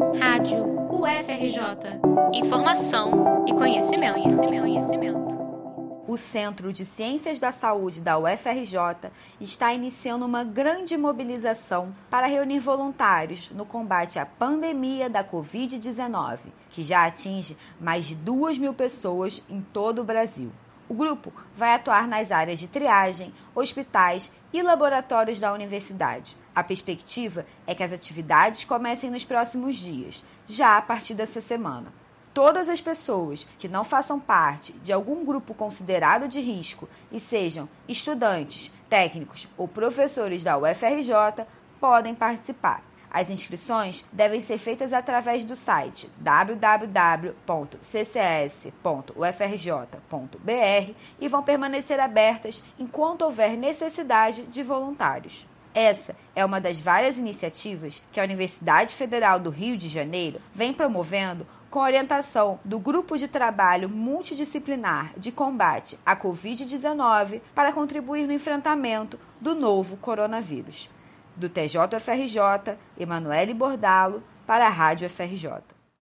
Rádio UFRJ. Informação e conhecimento, conhecimento, conhecimento. O Centro de Ciências da Saúde da UFRJ está iniciando uma grande mobilização para reunir voluntários no combate à pandemia da Covid-19, que já atinge mais de 2 mil pessoas em todo o Brasil. O grupo vai atuar nas áreas de triagem, hospitais e laboratórios da universidade. A perspectiva é que as atividades comecem nos próximos dias, já a partir dessa semana. Todas as pessoas que não façam parte de algum grupo considerado de risco e sejam estudantes, técnicos ou professores da UFRJ podem participar. As inscrições devem ser feitas através do site www.ccs.ufrj.br e vão permanecer abertas enquanto houver necessidade de voluntários. Essa é uma das várias iniciativas que a Universidade Federal do Rio de Janeiro vem promovendo com orientação do Grupo de Trabalho Multidisciplinar de Combate à Covid-19 para contribuir no enfrentamento do novo coronavírus do TJFRJ, Emanuele Bordalo, para a Rádio FRJ.